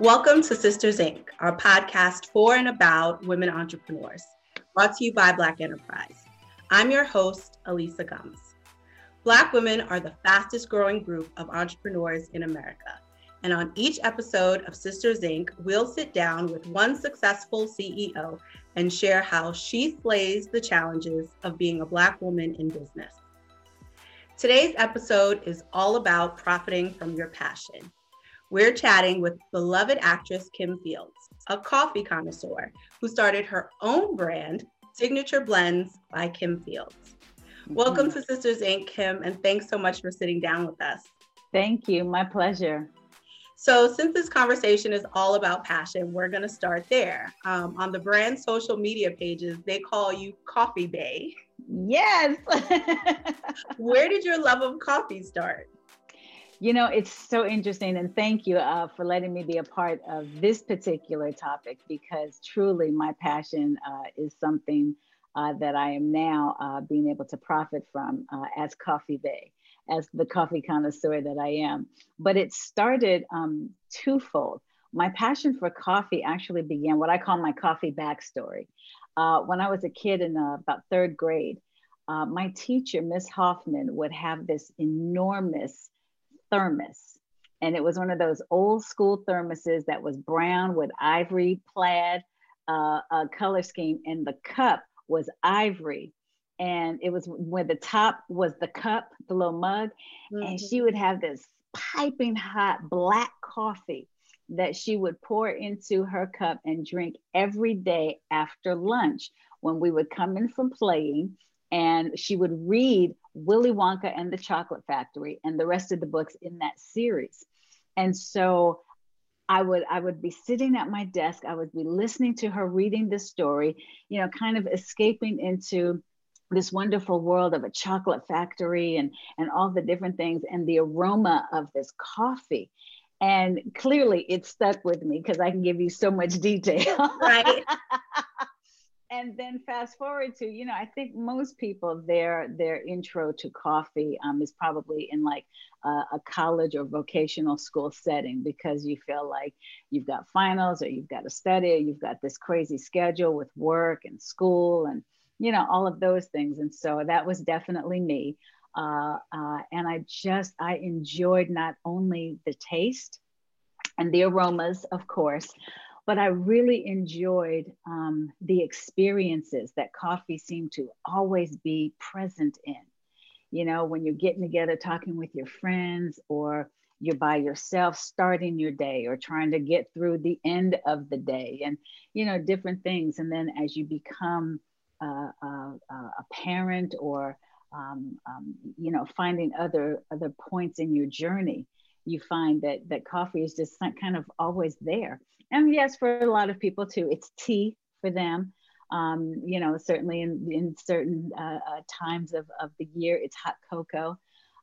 Welcome to Sisters Inc., our podcast for and about women entrepreneurs, brought to you by Black Enterprise. I'm your host, Alisa Gumbs. Black women are the fastest growing group of entrepreneurs in America. And on each episode of Sisters Inc., we'll sit down with one successful CEO and share how she slays the challenges of being a Black woman in business. Today's episode is all about profiting from your passion. We're chatting with beloved actress Kim Fields, a coffee connoisseur who started her own brand, Signature Blends by Kim Fields. Mm-hmm. Welcome to Sisters Inc., Kim, and thanks so much for sitting down with us. Thank you. My pleasure. So, since this conversation is all about passion, we're going to start there. Um, on the brand social media pages, they call you Coffee Bae. Yes. Where did your love of coffee start? You know, it's so interesting. And thank you uh, for letting me be a part of this particular topic because truly my passion uh, is something uh, that I am now uh, being able to profit from uh, as Coffee Bae, as the coffee connoisseur that I am. But it started um, twofold. My passion for coffee actually began what I call my coffee backstory. Uh, when I was a kid in about third grade, my teacher, Miss Hoffman, would have this enormous thermos. And it was one of those old school thermoses that was brown with ivory plaid uh, uh, color scheme. And the cup was ivory. And it was where the top was the cup, the little mug. Mm-hmm. And she would have this piping hot black coffee that she would pour into her cup and drink every day after lunch when we would come in from playing and she would read Willy Wonka and the Chocolate Factory and the rest of the books in that series. And so I would I would be sitting at my desk, I would be listening to her reading this story, you know, kind of escaping into this wonderful world of a chocolate factory and and all the different things and the aroma of this coffee. And clearly it stuck with me because i can give you so much detail. Right and then fast forward to you know i think most people their their intro to coffee um, is probably in like uh, a college or vocational school setting because you feel like you've got finals or you've got to study or you've got this crazy schedule with work and school and you know all of those things. And so that was definitely me. Uh, uh, and i just i enjoyed not only the taste and the aromas of course but I really enjoyed um, the experiences that coffee seemed to always be present in. You know, when you're getting together, talking with your friends, or you're by yourself starting your day or trying to get through the end of the day, and, you know, different things. And then as you become uh, uh, uh, a parent or um, um, you know finding other other points in your journey you find that that coffee is just kind of always there and yes, for a lot of people too, it's tea for them. Um, you know, certainly in, in certain uh, uh, times of, of the year, it's hot cocoa.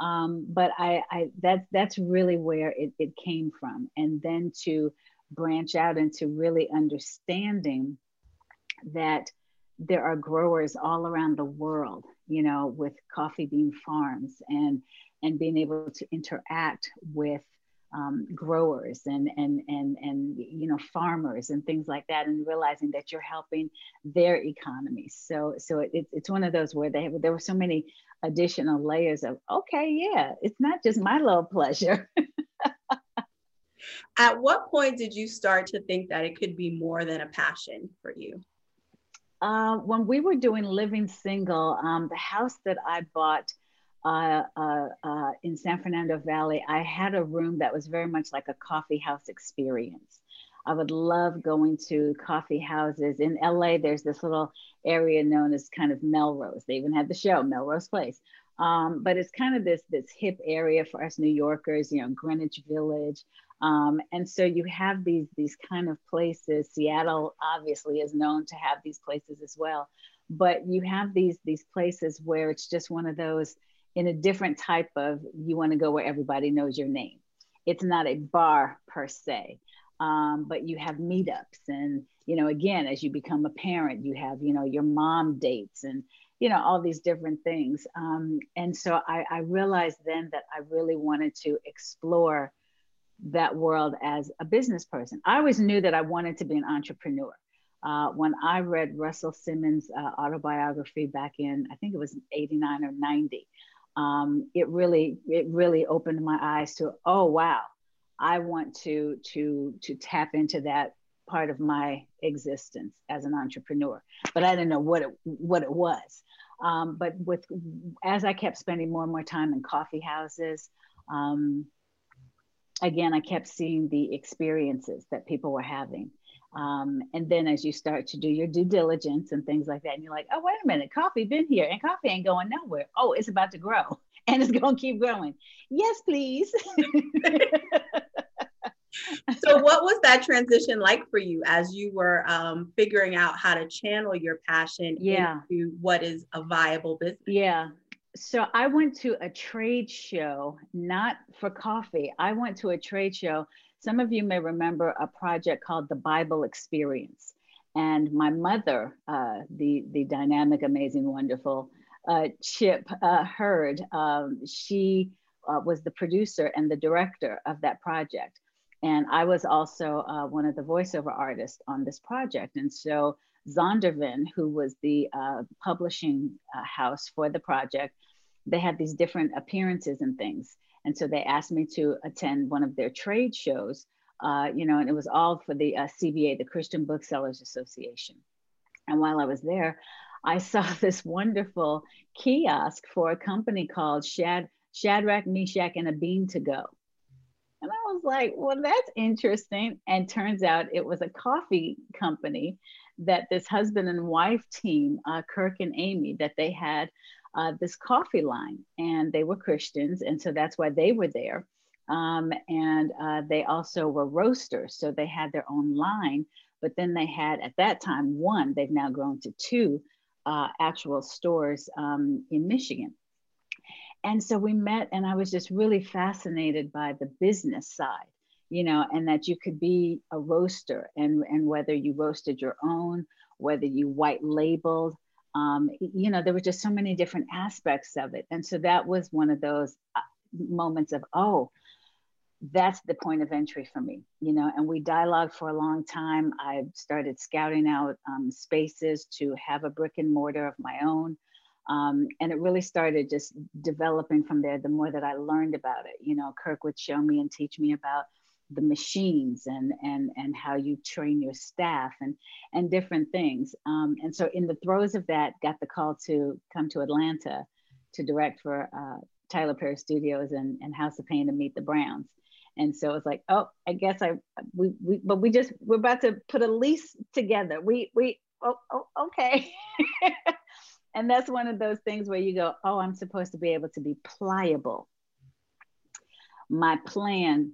Um, but I, I that's that's really where it, it came from, and then to branch out into really understanding that there are growers all around the world, you know, with coffee bean farms and and being able to interact with um, growers and and and and you know farmers and things like that, and realizing that you're helping their economies. So so it, it's one of those where they have, there were so many additional layers of okay, yeah, it's not just my little pleasure. At what point did you start to think that it could be more than a passion for you? Uh, when we were doing Living Single, um, the house that I bought uh, uh, uh, in San Fernando Valley, I had a room that was very much like a coffee house experience. I would love going to coffee houses. In LA, there's this little area known as kind of Melrose. They even had the show, Melrose Place. Um, but it's kind of this, this hip area for us New Yorkers, you know, Greenwich Village. Um, and so you have these, these kind of places. Seattle obviously is known to have these places as well. But you have these, these places where it's just one of those, in a different type of you want to go where everybody knows your name. It's not a bar per se, um, but you have meetups. And, you know, again, as you become a parent, you have, you know, your mom dates and, you know, all these different things. Um, and so I, I realized then that I really wanted to explore that world as a business person. I always knew that I wanted to be an entrepreneur. Uh, when I read Russell Simmons' uh, autobiography back in, I think it was 89 or 90, um, it really, it really opened my eyes to, oh, wow, I want to, to, to tap into that part of my existence as an entrepreneur, but I didn't know what it, what it was. Um, but with, as I kept spending more and more time in coffee houses, um, again, I kept seeing the experiences that people were having. Um, and then as you start to do your due diligence and things like that, and you're like, oh, wait a minute, coffee been here and coffee ain't going nowhere. Oh, it's about to grow and it's going to keep growing. Yes, please. so what was that transition like for you as you were um, figuring out how to channel your passion yeah. into what is a viable business? Yeah so I went to a trade show, not for coffee. I went to a trade show. Some of you may remember a project called the Bible Experience. And my mother, uh, the, the dynamic, amazing, wonderful uh, Chip uh, Hurd, um, she uh, was the producer and the director of that project. And I was also uh, one of the voiceover artists on this project. And so Zondervan, who was the uh, publishing house for the project, they had these different appearances and things. And so they asked me to attend one of their trade shows, uh, you know, and it was all for the uh, CBA, the Christian Booksellers Association. And while I was there, I saw this wonderful kiosk for a company called Shad- Shadrach, Meshach, and a Bean to Go. And I was like, well, that's interesting. And turns out it was a coffee company that this husband and wife team, uh, Kirk and Amy, that they had uh, this coffee line, and they were Christians, and so that's why they were there. Um, and uh, they also were roasters, so they had their own line. But then they had at that time one. They've now grown to two uh, actual stores um, in Michigan. And so we met, and I was just really fascinated by the business side you know, and that you could be a roaster and, and whether you roasted your own, whether you white labeled, um, you know, there were just so many different aspects of it. And so that was one of those uh, moments of, oh, that's the point of entry for me, you know, and we dialogued for a long time. I started scouting out um, spaces to have a brick and mortar of my own. Um, and it really started just developing from there the more that I learned about it. You know, Kirk would show me and teach me about the machines and and and how you train your staff and and different things. Um, and so in the throes of that got the call to come to atlanta to direct for uh, tyler perry studios and, and house of payne to meet the browns. And so it's like oh i guess i we, we but we just we're about to put a lease together. We we oh, oh okay. And that's one of those things where you go oh i'm supposed to be able to be pliable. My plan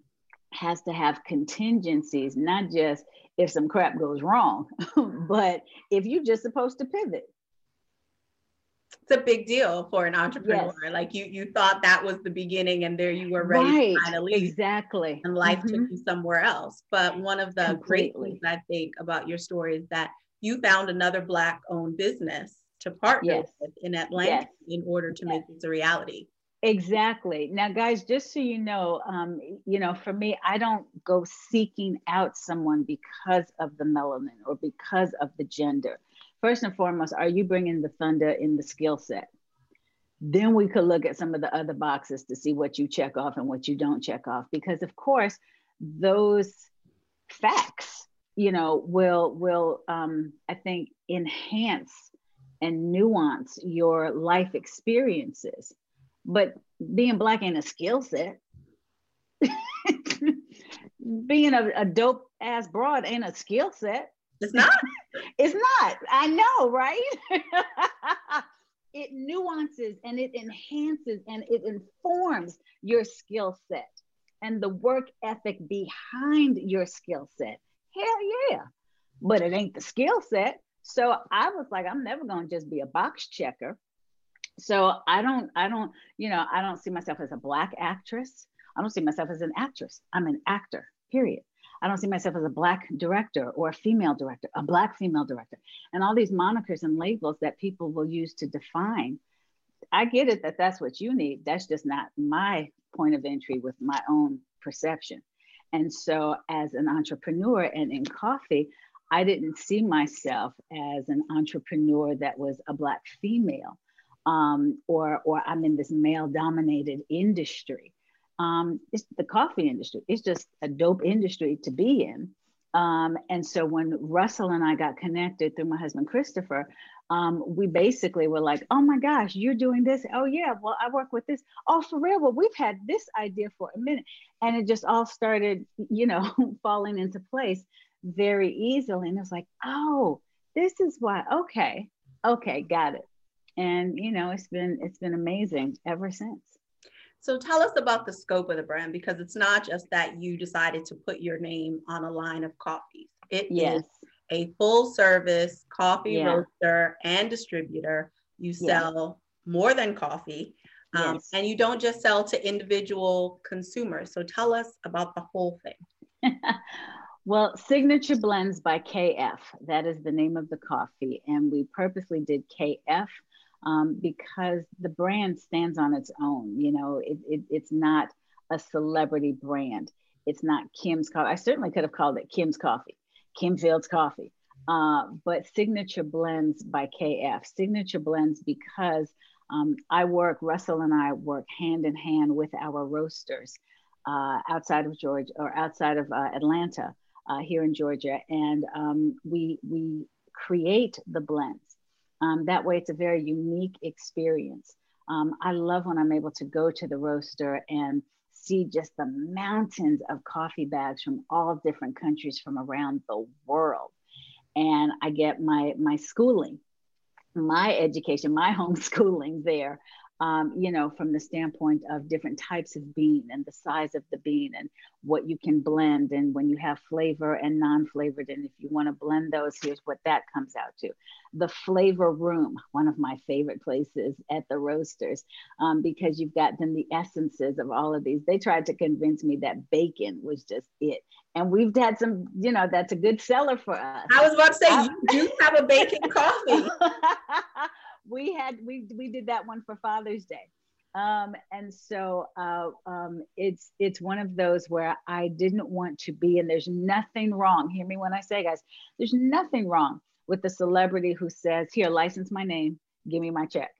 has to have contingencies, not just if some crap goes wrong, but if you're just supposed to pivot. It's a big deal for an entrepreneur. Yes. Like you, you thought that was the beginning, and there you were ready right. to finally exactly, and life mm-hmm. took you somewhere else. But one of the Completely. great things I think about your story is that you found another Black-owned business to partner yes. with in Atlanta yes. in order to make this a reality. Exactly. Now, guys, just so you know, um, you know, for me, I don't go seeking out someone because of the melanin or because of the gender. First and foremost, are you bringing the thunder in the skill set? Then we could look at some of the other boxes to see what you check off and what you don't check off. Because of course, those facts, you know, will will um, I think enhance and nuance your life experiences but being black ain't a skill set. being a, a dope ass broad ain't a skill set. It's not. it's not. I know, right? it nuances and it enhances and it informs your skill set and the work ethic behind your skill set. Hell yeah. But it ain't the skill set. So I was like, I'm never going to just be a box checker so i don't i don't you know i don't see myself as a black actress. I don't see myself as an actress. I'm an actor period. I don't see myself as a black director or a female director a black female director. And all these monikers and labels that people will use to define i get it that that's what you need. That's just not my point of entry with my own perception. And so, as an entrepreneur and in coffee, I didn't see myself as an entrepreneur that was a Black female, um, or or I'm in this male-dominated industry. Um, it's the coffee industry. It's just a dope industry to be in. Um, and so when Russell and I got connected through my husband Christopher, um, we basically were like, "Oh my gosh, you're doing this? Oh yeah, well I work with this. Oh for real? Well we've had this idea for a minute, and it just all started, you know, falling into place very easily. And it's like, oh, this is why. Okay, okay, got it. And you know, it's been it's been amazing ever since. So tell us about the scope of the brand because it's not just that you decided to put your name on a line of coffees. It yes. is a full service coffee yeah. roaster and distributor. You sell yeah. more than coffee. Um, yes. And you don't just sell to individual consumers. So tell us about the whole thing. well, Signature Blends by KF, that is the name of the coffee. And we purposely did KF um, because the brand stands on its own. You know, it, it, it's not a celebrity brand. It's not Kim's coffee. I certainly could have called it Kim's coffee, Kim Fields coffee. Uh, but Signature Blends by KF. Signature Blends because um, I work, Russell and I work hand in hand with our roasters uh, outside of Georgia or outside of uh, Atlanta uh, here in Georgia. And um, we, we create the blends. Um, that way, it's a very unique experience. Um, I love when I'm able to go to the roaster and see just the mountains of coffee bags from all different countries from around the world. And I get my, my schooling, my education, my homeschooling there um, you know, from the standpoint of different types of bean and the size of the bean and what you can blend. And when you have flavor and non flavored, and if you want to blend those, here's what that comes out to. The flavor room, one of my favorite places at the roasters, um, because you've got then the essences of all of these. They tried to convince me that bacon was just it. And we've had some, you know, that's a good seller for us. I was about to say, you do have a bacon coffee. we had we we did that one for Father's Day. Um, and so uh, um, it's it's one of those where I didn't want to be, and there's nothing wrong. Hear me when I say, guys, there's nothing wrong with the celebrity who says, "Here, license my name, give me my check,"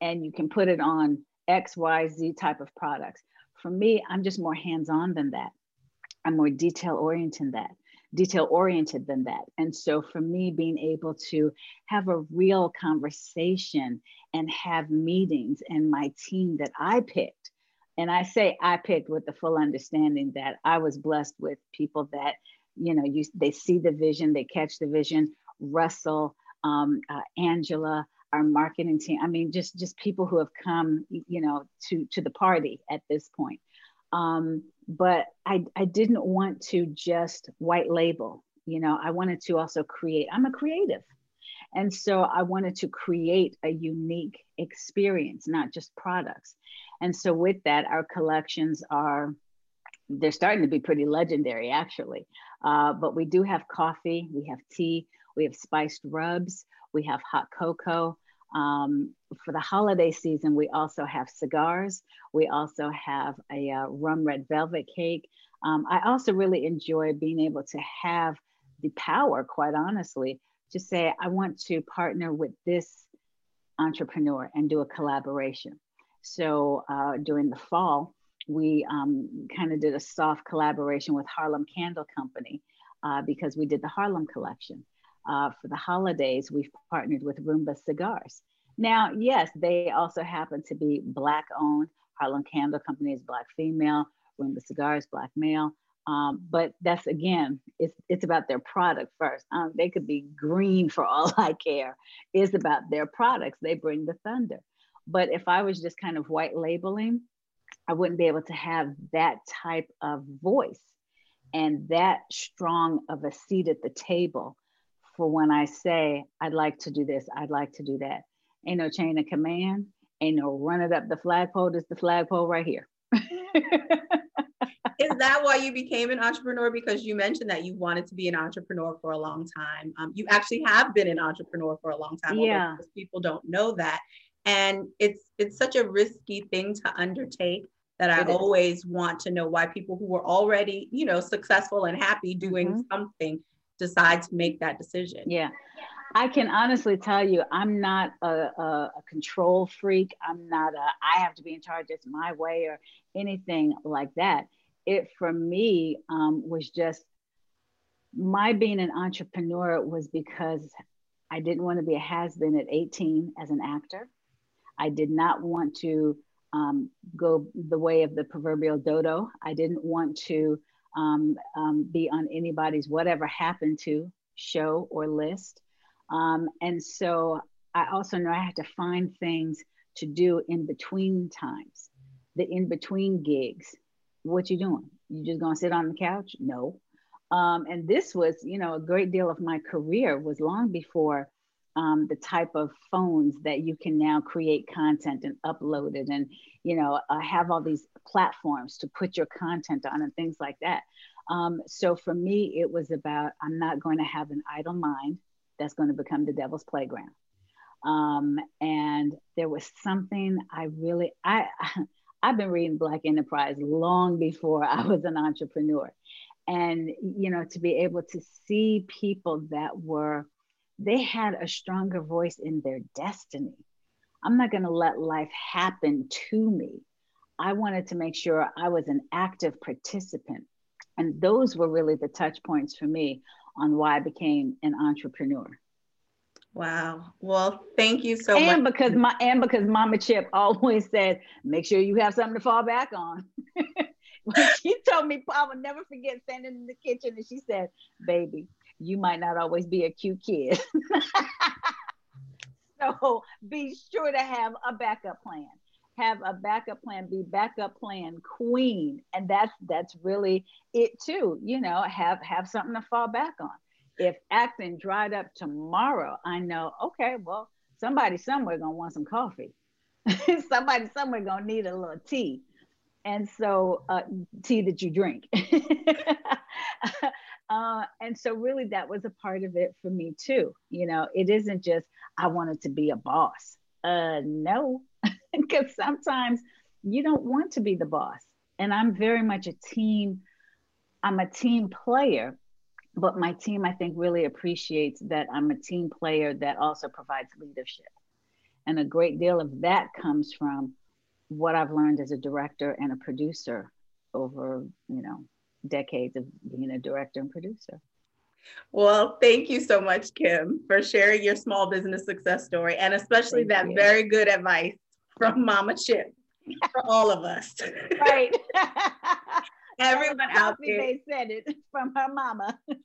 and you can put it on X, Y, Z type of products. For me, I'm just more hands-on than that. I'm more detail-oriented than that detail oriented than that. And so for me, being able to have a real conversation and have meetings and my team that I picked, and I say I picked with the full understanding that I was blessed with people that, you know, you, they see the vision, they catch the vision. Russell, um, uh, Angela, our marketing team. I mean, just just people who have come, you know, to to the party at this point. Um, but I, I didn't want to just white label. You know, I wanted to also create. I'm a creative. And so I wanted to create a unique experience, not just products. And so with that, our collections are they're starting to be pretty legendary actually. Uh, but we do have coffee, we have tea, we have spiced rubs, we have hot cocoa, um, for the holiday season, we also have cigars. We also have a uh, rum red velvet cake. Um, I also really enjoy being able to have the power, quite honestly, to say, I want to partner with this entrepreneur and do a collaboration. So uh, during the fall, we um, kind of did a soft collaboration with Harlem Candle Company uh, because we did the Harlem collection uh, for the holidays, we've partnered with Roomba Cigars. Now, yes, they also happen to be Black owned. Harlem Candle Company is Black female, Roomba Cigars, Black male. Um, but that's again, it's, it's about their product first. Um, they could be green for all I care. It's about their products. They bring the thunder. But if I was just kind of white labeling, I wouldn't be able to have that type of voice and that strong of a seat at the table for when I say, I'd like to do this, I'd like to do that. Ain't no chain of command, ain't no running up the flagpole, It's the flagpole right here. Is that why you became an entrepreneur? Because you mentioned that you wanted to be an entrepreneur for a long time. Um, you actually have been an entrepreneur for a long time. Yeah. People don't know that. And it's it's such a risky thing to undertake that I always want to know why people who were already, you know, successful and happy doing mm-hmm. something decide to make that decision. Yeah. I can honestly tell you, I'm not a, a, a, control freak. I'm not a, I have to be in charge, it's my way or anything like that. It for me um, was just my being an entrepreneur was because I didn't want to be a has been at 18 as an actor. I did not want to um, go the way of the proverbial dodo. I didn't want to um, um, be on anybody's whatever happened to show or list. Um, and so I also know I had to find things to do in between times, the in between gigs. What you doing? You just gonna sit on the couch? No. Um, and this was, you know, a great deal of my career was long before um, the type of phones that you can now create content and upload it and, you know, uh, have all these platforms to put your content on and things like that. Um, so for me, it was about I'm not going to have an idle mind that's going to become the devil's playground. Um, and there was something I really I I've been reading Black Enterprise long before I was an entrepreneur, and you know to be able to see people that were they had a stronger voice in their destiny. I'm not going to let life happen to me. I wanted to make sure I was an active participant. And those were really the touch points for me on why I became an entrepreneur. Wow. Well, thank you so and much. And because my and because Mama Chip always said, make sure you have something to fall back on. she told me, I will never forget standing in the kitchen and she said, baby, you might not always be a cute kid. so be sure to have a backup plan. Have a backup plan, be backup plan queen. And that's that's really it too. You know, have have something to fall back on. If acting dried up tomorrow, I know, okay, well, somebody somewhere gonna want some coffee. somebody somewhere gonna need a little tea and so uh, tea that you drink uh, and so really that was a part of it for me too you know it isn't just i wanted to be a boss. Uh no because sometimes you don't want to be the boss and i'm very much a team i'm a team player but my team i think really appreciates that i'm a team player that also provides leadership. And a great deal of that comes from what i've learned as a director and a producer over you know decades of being a director and producer. Well, thank you so much, Kim, for sharing your small business success story and especially thank that you. very good advice from Mama Chip for all of us. Right. Everyone out there. They said it from her mama.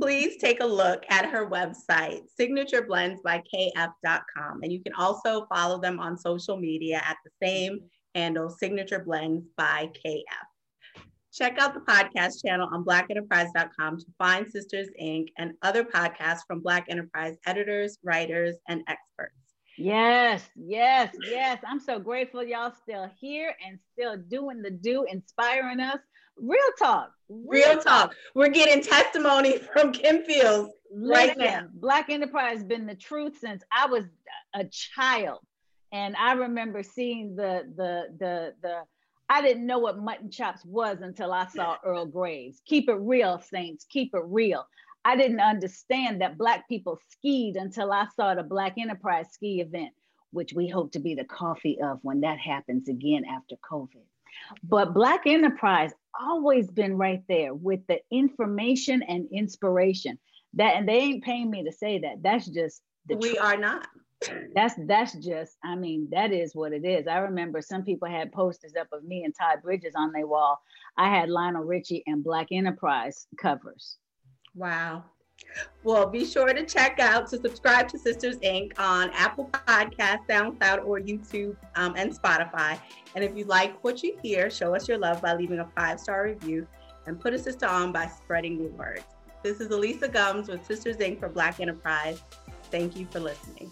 please take a look at her website, signatureblends.kf.com. And you can also follow them on social media at the same handle, Signature Blends by KF. Check out the podcast channel on blackenterprise.com to find Sisters Inc. and other podcasts from Black Enterprise editors, writers, and experts. Yes, yes, yes. I'm so grateful y'all still here and still doing the do, inspiring us. Real talk. Real, real talk. talk. We're getting testimony from Kim Fields right now. Black Enterprise has been the truth since I was a child. And I remember seeing the the the the I didn't know what mutton chops was until I saw Earl Graves. Keep it real, Saints. Keep it real. I didn't understand that Black people skied until I saw the Black Enterprise ski event, which we hope to be the coffee of when that happens again after COVID. But Black Enterprise always been right there with the information and inspiration. That and they ain't paying me to say that. That's just the we truth. are not that's that's just i mean that is what it is. I remember some people had posters up of me and todd bridges on their wall. I had lionel richie and black enterprise covers. Wow. Well be sure to check out to subscribe to sisters inc. on apple podcast soundcloud or youtube um, and spotify. And if you like what you hear show us your love by leaving a five star review and put a sister on by spreading the word. This is alisa gumbs with sisters inc. for black enterprise. Thank you for listening